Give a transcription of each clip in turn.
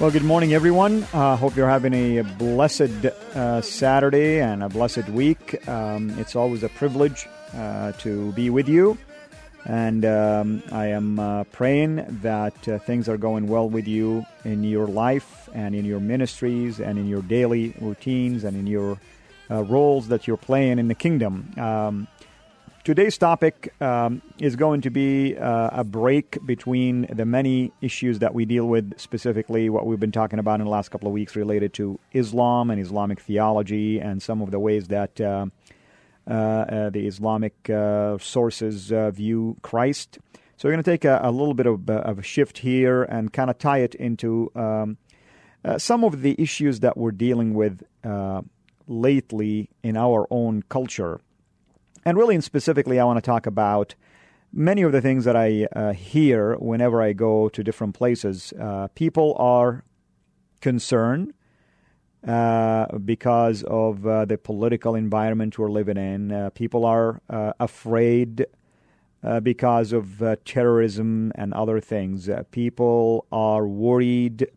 Well, good morning, everyone. Uh, hope you're having a blessed uh, Saturday and a blessed week. Um, it's always a privilege uh, to be with you. And um, I am uh, praying that uh, things are going well with you in your life and in your ministries and in your daily routines and in your uh, roles that you're playing in the kingdom. Um, Today's topic um, is going to be uh, a break between the many issues that we deal with, specifically what we've been talking about in the last couple of weeks related to Islam and Islamic theology and some of the ways that uh, uh, uh the Islamic uh, sources uh, view Christ. So we're going to take a, a little bit of, of, a shift here and kind of tie it into um, some of the issues that we're dealing with lately in our own culture. And really, and specifically, I want to talk about many of the things that I uh, hear whenever I go to different places. Uh, people are concerned uh, because of uh, the political environment we're living in. Uh, people are uh, afraid because of terrorism and other things. people are worried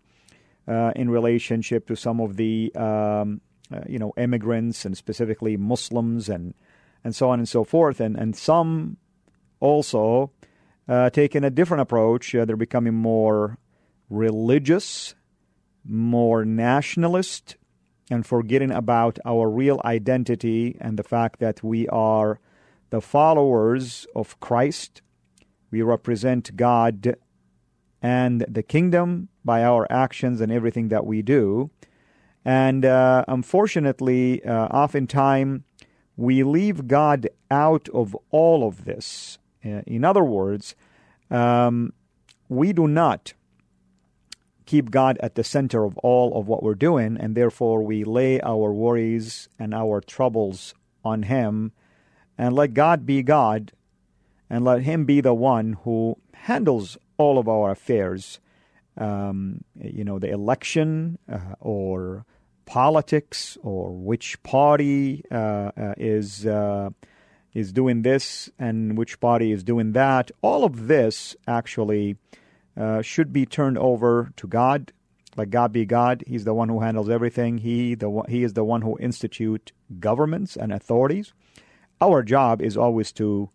in relationship to some of the um, you know immigrants and specifically Muslims and and so on and so forth. And, and some also uh, taking a different approach. Uh, they're becoming more religious, more nationalist, and forgetting about our real identity and the fact that we are the followers of Christ. We represent God and the kingdom by our actions and everything that we do. And uh, unfortunately, uh, oftentimes we leave God out of all of this. Uh, in other words, um, we do not keep God at the center of all of what we're doing, and therefore we lay our worries and our troubles on Him and let God be God and let Him be the one who handles all of our affairs. Um, you know, the election uh, or politics or which party uh, uh, is uh, is doing this and which party is doing that. All of this actually uh, should be turned over to God. Let God be God. He's the one who handles everything. He the he is the one who institute governments and authorities. Our job is always to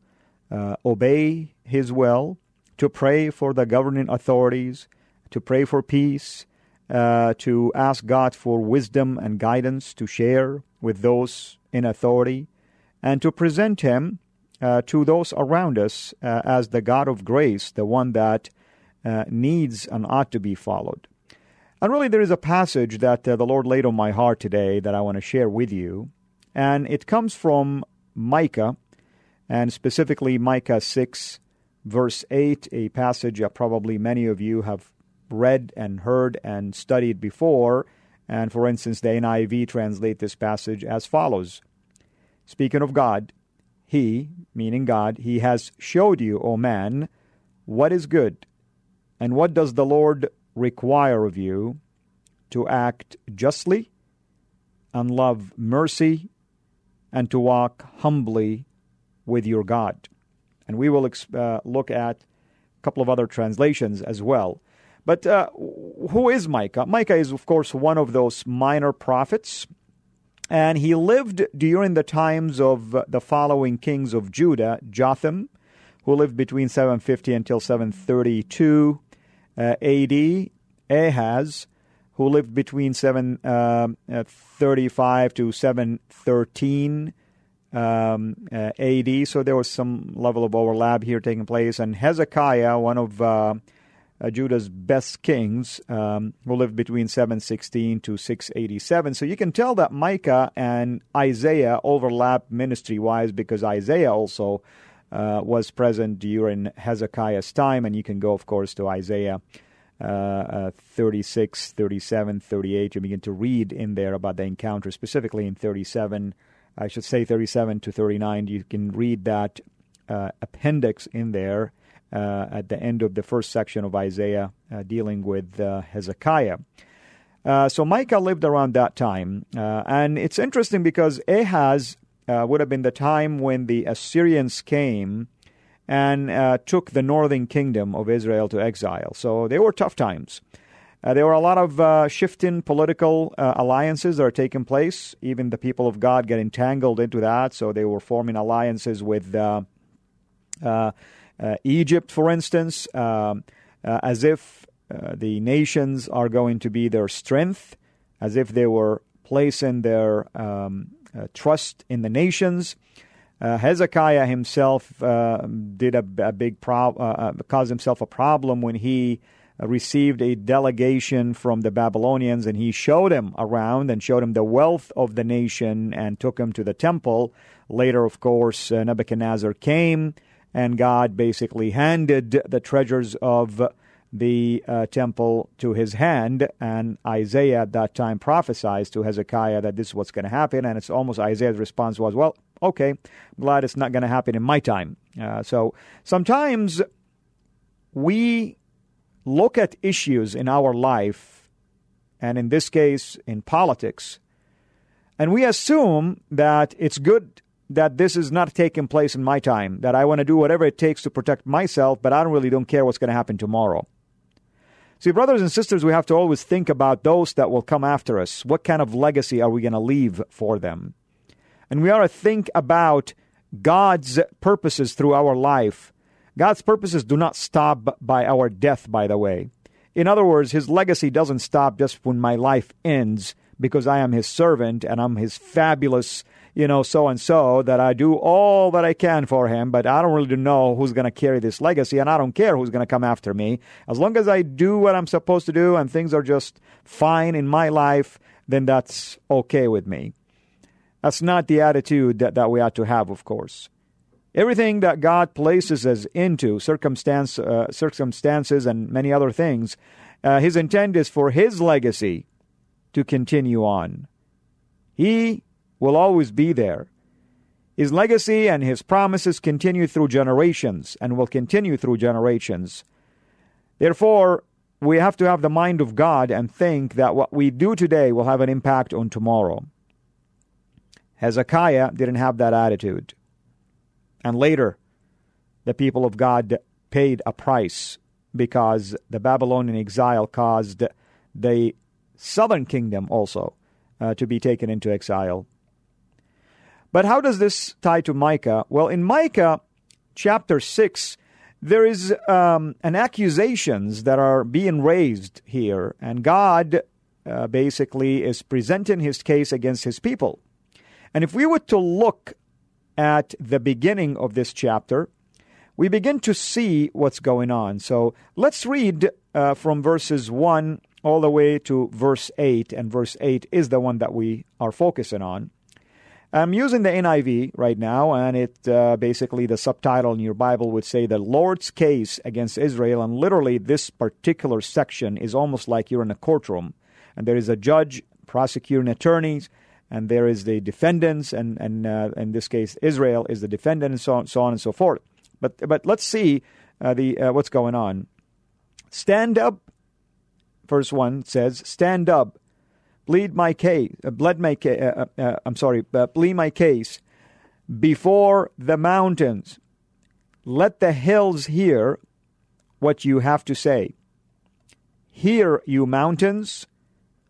uh, obey His will, to pray for the governing authorities, to pray for peace, uh, to ask God for wisdom and guidance to share with those in authority, and to present Him uh, to those around us uh, as the God of grace, the one that uh, needs and ought to be followed. And really, there is a passage that uh, the Lord laid on my heart today that I want to share with you, and it comes from Micah, and specifically Micah 6, verse 8, a passage that probably many of you have read and heard and studied before. And for instance, the NIV translate this passage as follows Speaking of God, He, meaning God, He has showed you, O man, what is good, and what does the Lord require of you to act justly, and love mercy, and to walk humbly with your God. And we will uh, look at a couple of other translations as well. But uh, who is Micah? Micah is, of course, one of those minor prophets. And he lived during the times of the following kings of Judah Jotham, who lived between 750 until 732 uh, AD, Ahaz, who lived between 735 uh, to 713 um, uh, AD. So there was some level of overlap here taking place. And Hezekiah, one of uh, Judah's best kings, um, who lived between 716 to 687. So you can tell that Micah and Isaiah overlap ministry wise because Isaiah also uh, was present during Hezekiah's time. And you can go, of course, to Isaiah. Uh, uh, 36, 37, 38. You begin to read in there about the encounter, specifically in 37 I should say 37 to 39. You can read that uh, appendix in there uh, at the end of the first section of Isaiah uh, dealing with uh, Hezekiah. Uh, so Micah lived around that time. Uh, and it's interesting because Ahaz would have been the time when the Assyrians came and took the northern kingdom of Israel to exile. So they were tough times. Uh, there were a lot of uh, shifting political uh, alliances that are taking place. Even the people of God get entangled into that. So they were forming alliances with uh, uh, uh, Uh, Egypt, for instance, um, uh, as if uh, the nations are going to be their strength, as if they were placing their um, trust in the nations. Hezekiah himself did a, a big pro- caused himself a problem when he received a delegation from the Babylonians, and he showed him around and showed him the wealth of the nation and took him to the temple. Later, of course, uh, Nebuchadnezzar came, and God basically handed the treasures of the uh, temple to his hand. And Isaiah at that time prophesied to Hezekiah that this is what's going to happen. And it's almost Isaiah's response was, Well, okay, I'm glad it's not going to happen in my time. Uh, so sometimes we look at issues in our life, and in this case, in politics, and we assume that it's good that this is not taking place in my time, that I want to do whatever it takes to protect myself, but I don't really don't care what's going to happen tomorrow. See, brothers and sisters, we have to always think about those that will come after us. What kind of legacy are we going to leave for them? And we ought to think about God's purposes through our life God's purposes do not stop by our death, by the way. In other words, his legacy doesn't stop just when my life ends because I am his servant and I'm his fabulous, you know, so and so that I do all that I can for him, but I don't really know who's going to carry this legacy and I don't care who's going to come after me. As long as I do what I'm supposed to do and things are just fine in my life, then that's okay with me. That's not the attitude that, that we ought to have, of course. Everything that God places us into, circumstance, uh, circumstances, and many other things, uh, His intent is for His legacy to continue on. He will always be there. His legacy and His promises continue through generations and will continue through generations. Therefore, we have to have the mind of God and think that what we do today will have an impact on tomorrow. Hezekiah didn't have that attitude. And later, the people of God paid a price because the Babylonian exile caused the southern kingdom also uh, to be taken into exile. But how does this tie to Micah? Well, in Micah chapter 6, there is um, an accusations that are being raised here, and God uh, basically is presenting his case against his people. And if we were to look at the beginning of this chapter, we begin to see what's going on. So let's read uh, from verses 1 all the way to verse 8, and verse 8 is the one that we are focusing on. I'm using the NIV right now, and it uh, basically the subtitle in your Bible would say the Lord's case against Israel. And literally, this particular section is almost like you're in a courtroom, and there is a judge, prosecuting attorneys, and there is the defendants, and, and uh, in this case, Israel is the defendant, and so on, so on and so forth. But, but let's see uh, the, uh, what's going on. Stand up, verse 1 says, Stand up, plead my case, uh, plead my case, uh, uh, I'm sorry, plead my case before the mountains. Let the hills hear what you have to say. Hear, you mountains,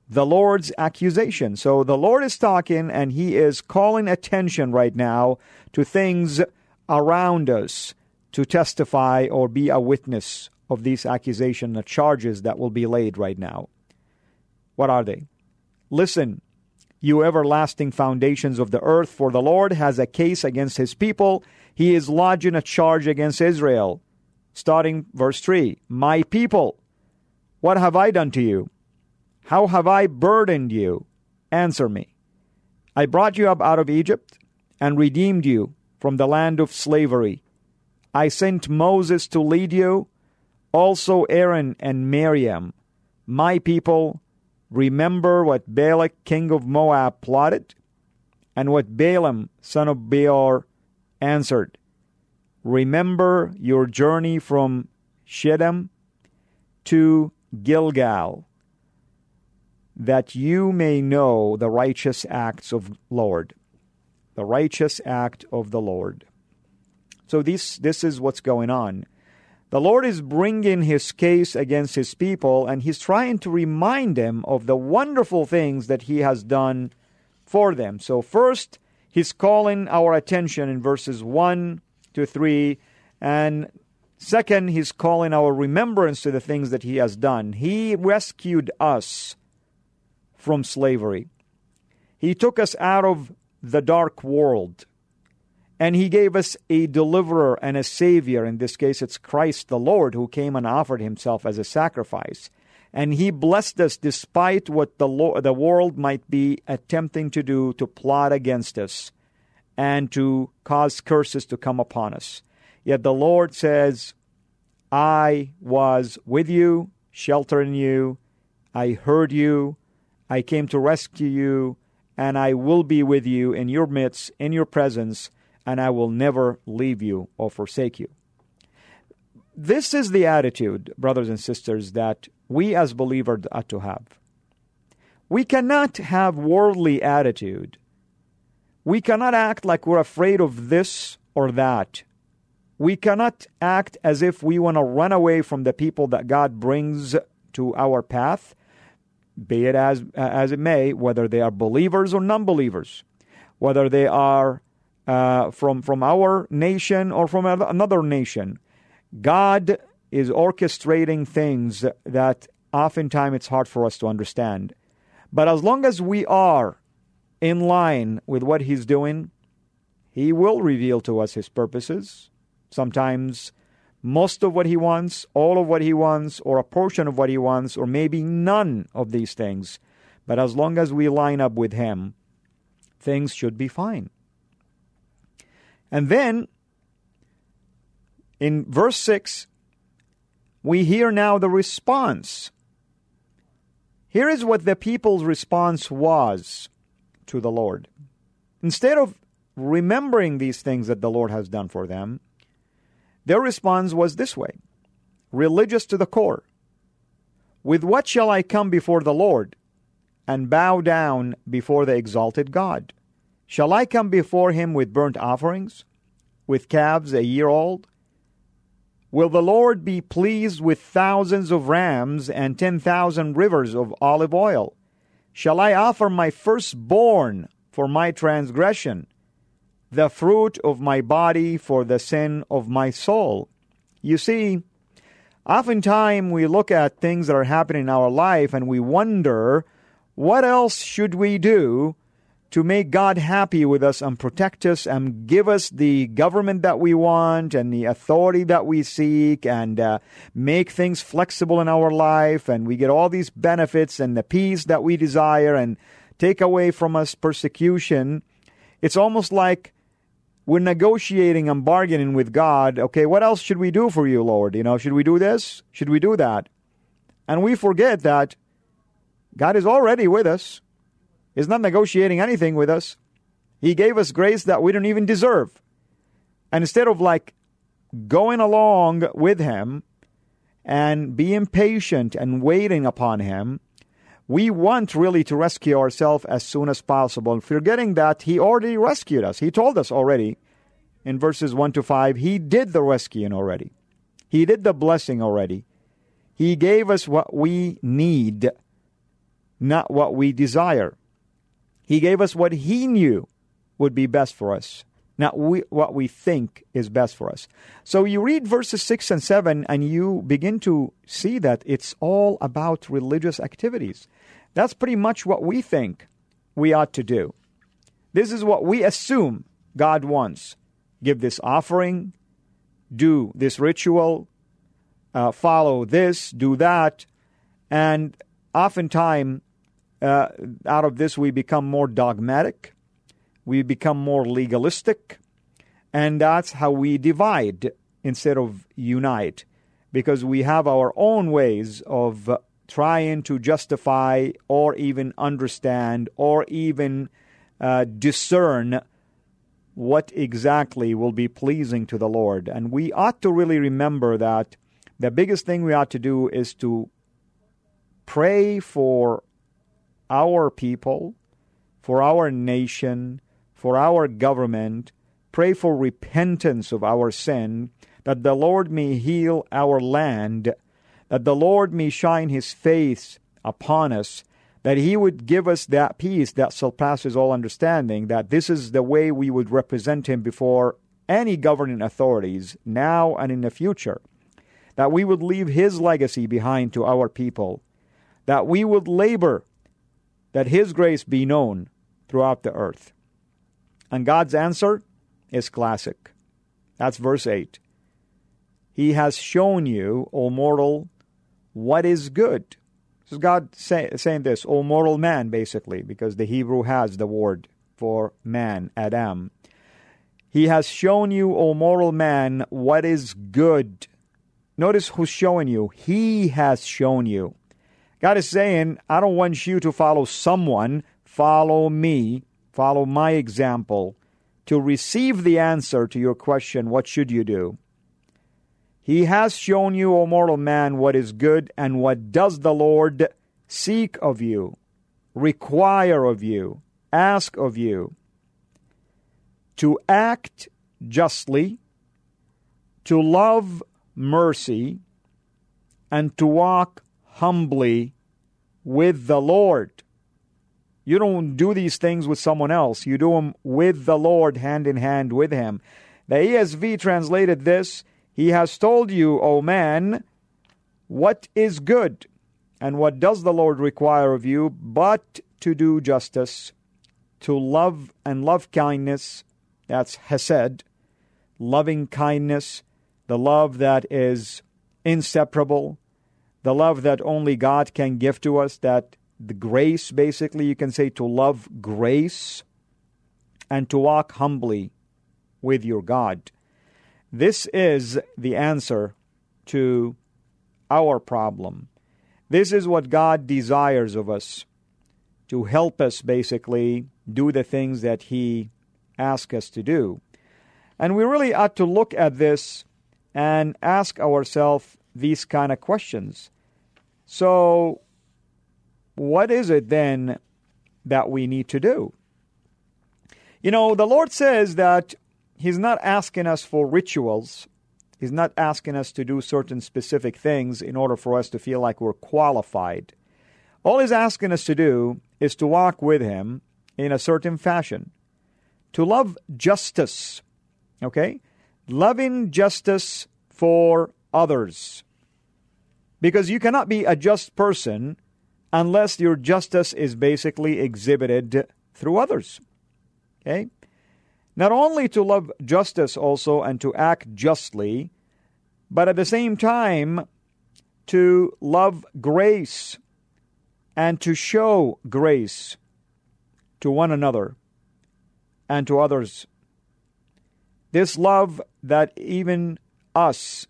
the Lord's accusation. So the Lord is talking and he is calling attention right now to things around us to testify or be a witness of these accusations, the charges that will be laid right now. What are they? Listen, you everlasting foundations of the earth, for the Lord has a case against his people. He is lodging a charge against Israel. Starting verse 3 My people, what have I done to you? How have I burdened you? Answer me. I brought you up out of Egypt and redeemed you from the land of slavery. I sent Moses to lead you, also Aaron and Miriam. My people, remember what Balak king of Moab plotted, and what Balaam son of Beor answered. Remember your journey from Shittim to Gilgal, that you may know the righteous acts of Lord, the righteous act of the Lord. So this this is what's going on. The Lord is bringing his case against his people, and he's trying to remind them of the wonderful things that he has done for them. So, first, he's calling our attention in verses 1 to 3, and second, he's calling our remembrance to the things that he has done. He rescued us from slavery, he took us out of the dark world and he gave us a deliverer and a savior. In this case, it's Christ the Lord who came and offered himself as a sacrifice. And he blessed us despite what the, Lord, the world might be attempting to do to plot against us and to cause curses to come upon us. Yet the Lord says, I was with you, sheltering you. I heard you. I came to rescue you, and I will be with you in your midst, in your presence and I will never leave you or forsake you. This is the attitude, brothers and sisters, that we as believers ought to have. We cannot have worldly attitude. We cannot act like we're afraid of this or that. We cannot act as if we want to run away from the people that God brings to our path, be it as, as it may, whether they are believers or non believers, whether they are uh, from from our nation or from another nation. God is orchestrating things that oftentimes it's hard for us to understand. But as long as we are in line with what He's doing, He will reveal to us His purposes. Sometimes most of what He wants, all of what He wants, or a portion of what He wants, or maybe none of these things. But as long as we line up with Him, things should be fine. And then in verse 6, we hear now the response. Here is what the people's response was to the Lord. Instead of remembering these things that the Lord has done for them, their response was this way religious to the core. With what shall I come before the Lord and bow down before the exalted God? Shall I come before him with burnt offerings, with calves a year old? Will the Lord be pleased with thousands of rams and ten thousand rivers of olive oil? Shall I offer my firstborn for my transgression, the fruit of my body for the sin of my soul? You see, oftentimes we look at things that are happening in our life and we wonder, what else should we do to make God happy with us and protect us and give us the government that we want and the authority that we seek and uh, make things flexible in our life and we get all these benefits and the peace that we desire and take away from us persecution. It's almost like we're negotiating and bargaining with God. Okay, what else should we do for you, Lord? You know, should we do this? Should we do that? And we forget that God is already with us is not negotiating anything with us. He gave us grace that we don't even deserve. And instead of like going along with Him and being patient and waiting upon Him, we want really to rescue ourselves as soon as possible, forgetting that He already rescued us. He told us already in verses 1 to 5, He did the rescuing already, He did the blessing already. He gave us what we need, not what we desire. He gave us what He knew would be best for us, not we, what we think is best for us. So you read verses 6 and 7, and you begin to see that it's all about religious activities. That's pretty much what we think we ought to do. This is what we assume God wants. Give this offering, do this ritual, uh, follow this, do that. And oftentimes, uh, out of this, we become more dogmatic, we become more legalistic, and that's how we divide instead of unite. Because we have our own ways of uh, trying to justify or even understand or even uh, discern what exactly will be pleasing to the Lord. And we ought to really remember that the biggest thing we ought to do is to pray for our people, for our nation, for our government, pray for repentance of our sin, that the Lord may heal our land, that the Lord may shine his face upon us, that he would give us that peace that surpasses all understanding, that this is the way we would represent him before any governing authorities, now and in the future, that we would leave his legacy behind to our people, that we would labor that his grace be known throughout the earth. And God's answer is classic. That's verse 8. He has shown you, O mortal, what is good. This is God say, saying this, O mortal man, basically, because the Hebrew has the word for man, Adam. He has shown you, O mortal man, what is good. Notice who's showing you. He has shown you. God is saying, I don't want you to follow someone, follow me, follow my example to receive the answer to your question, what should you do? He has shown you, O mortal man, what is good, and what does the Lord seek of you, require of you, ask of you. To act justly, to love mercy, and to walk humbly with the Lord. You don't do these things with someone else. You do them with the Lord, hand in hand with Him. The ESV translated this he has told you, O man, what is good, and what does the Lord require of you, but to do justice, to love and love kindness, that's Hesed, loving kindness, the love that is inseparable, the love that only God can give to us, that the grace, basically, you can say to love grace and to walk humbly with your God. This is the answer to our problem. This is what God desires of us to help us basically do the things that He asks us to do. And we really ought to look at this and ask ourselves these kind of questions. So, what is it then that we need to do? You know, the Lord says that He's not asking us for rituals. He's not asking us to do certain specific things in order for us to feel like we're qualified. All He's asking us to do is to walk with Him in a certain fashion, to love justice, okay? Loving justice for others. Because you cannot be a just person unless your justice is basically exhibited through others. Okay? not only to love justice also and to act justly, but at the same time to love grace and to show grace to one another and to others. This love that even us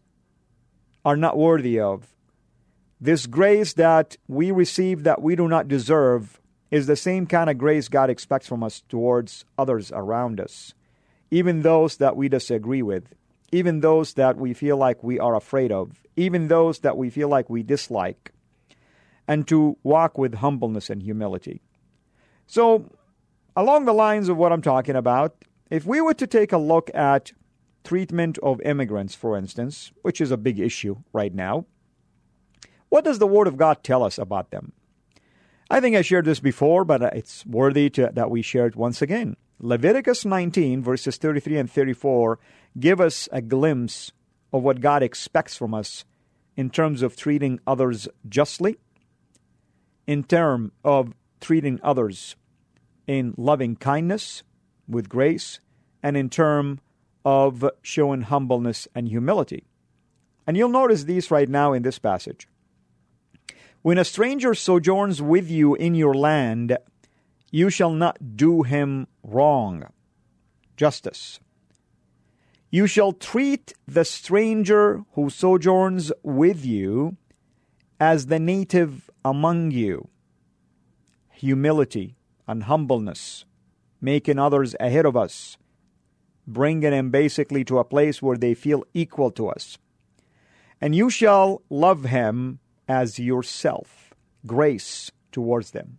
are not worthy of. This grace that we receive that we do not deserve is the same kind of grace God expects from us towards others around us even those that we disagree with, even those that we feel like we are afraid of, even those that we feel like we dislike, and to walk with humbleness and humility. So, along the lines of what I'm talking about, if we were to take a look at treatment of immigrants, for instance, which is a big issue right now, what does the Word of God tell us about them? I think I shared this before, but it's worthy to, that we share it once again. Leviticus 19, verses 33 and 34, give us a glimpse of what God expects from us in terms of treating others justly, in terms of treating others in loving kindness, with grace, and in terms of showing humbleness and humility. And you'll notice these right now in this passage. When a stranger sojourns with you in your land, you shall not do him wrong. Justice. You shall treat the stranger who sojourns with you as the native among you. Humility and humbleness, making others ahead of us, bringing them basically to a place where they feel equal to us. And you shall love him as yourself, grace towards them.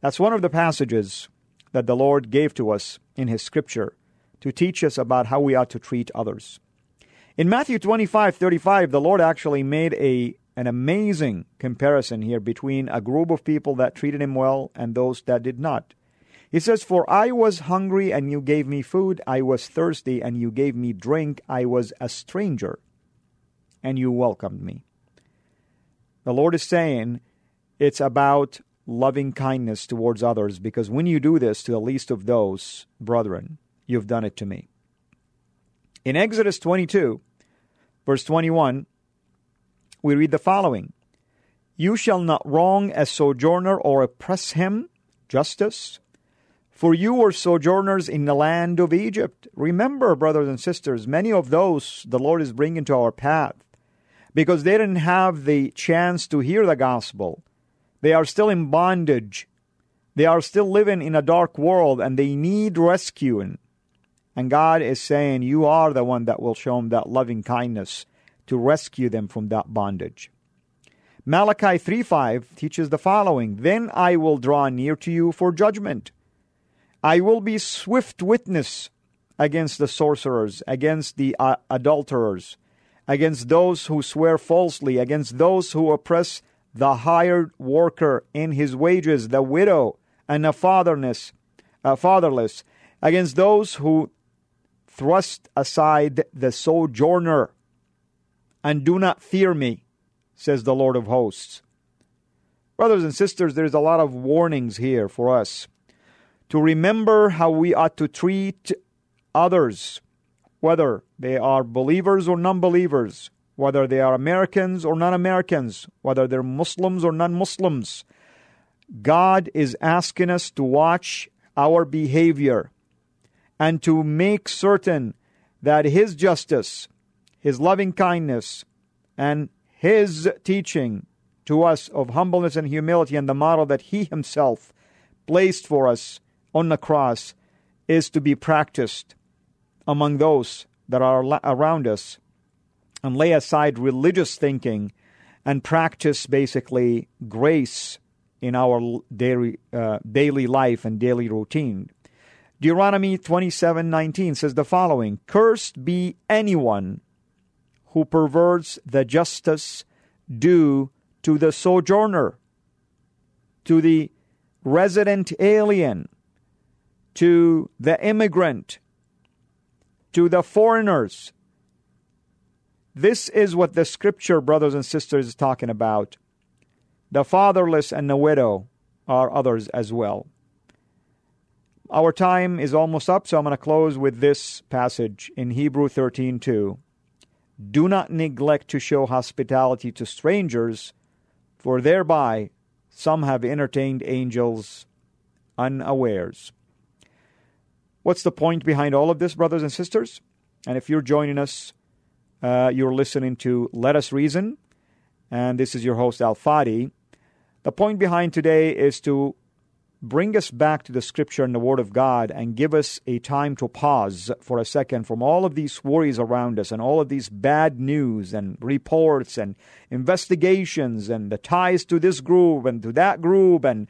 That's one of the passages that the Lord gave to us in His Scripture to teach us about how we ought to treat others. In Matthew 25 35, the Lord actually made a, an amazing comparison here between a group of people that treated Him well and those that did not. He says, For I was hungry and you gave me food, I was thirsty and you gave me drink, I was a stranger and you welcomed me. The Lord is saying it's about loving kindness towards others because when you do this to the least of those, brethren, you've done it to me. In Exodus 22, verse 21, we read the following You shall not wrong a sojourner or oppress him, justice. For you were sojourners in the land of Egypt. Remember, brothers and sisters, many of those the Lord is bringing to our path because they didn't have the chance to hear the gospel. They are still in bondage. They are still living in a dark world and they need rescuing. And God is saying, You are the one that will show them that loving kindness to rescue them from that bondage. Malachi 3:5 teaches the following Then I will draw near to you for judgment. I will be swift witness against the sorcerers, against the uh, adulterers, against those who swear falsely, against those who oppress the hired worker in his wages, the widow and the fatherless, uh, fatherless, against those who thrust aside the sojourner and do not fear me, says the Lord of hosts. Brothers and sisters, there's a lot of warnings here for us to remember how we ought to treat others, whether they are believers or non believers, whether they are Americans or non Americans, whether they're Muslims or non Muslims. God is asking us to watch our behavior and to make certain that His justice, His loving kindness, and His teaching to us of humbleness and humility and the model that He Himself placed for us on the cross is to be practiced among those that are around us and lay aside religious thinking and practice basically grace in our daily, uh, daily life and daily routine. Deuteronomy 27:19 says the following: Cursed be anyone who perverts the justice due to the sojourner, to the resident alien, to the immigrant, to the foreigners, this is what the scripture, brothers and sisters, is talking about. The fatherless and the widow are others as well. Our time is almost up, so I'm going to close with this passage in Hebrew 13:2. Do not neglect to show hospitality to strangers, for thereby some have entertained angels unawares. What's the point behind all of this, brothers and sisters? And if you're joining us uh, you're listening to Let Us Reason, and this is your host, Al Fadi. The point behind today is to bring us back to the Scripture and the Word of God and give us a time to pause for a second from all of these worries around us and all of these bad news and reports and investigations and the ties to this group and to that group and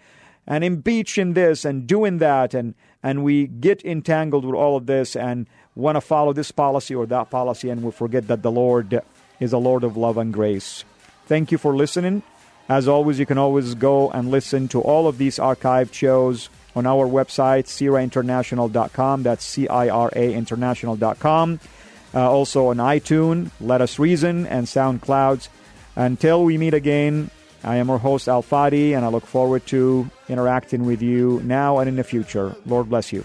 and impeaching this and doing that and and we get entangled with all of this and want to follow this policy or that policy, and we forget that the Lord is a Lord of love and grace. Thank you for listening. As always, you can always go and listen to all of these archived shows on our website, cirainternational.com. That's C I R A international.com. Uh, also on iTunes, Let Us Reason, and SoundClouds. Until we meet again, I am your host, Al Fadi, and I look forward to interacting with you now and in the future. Lord bless you.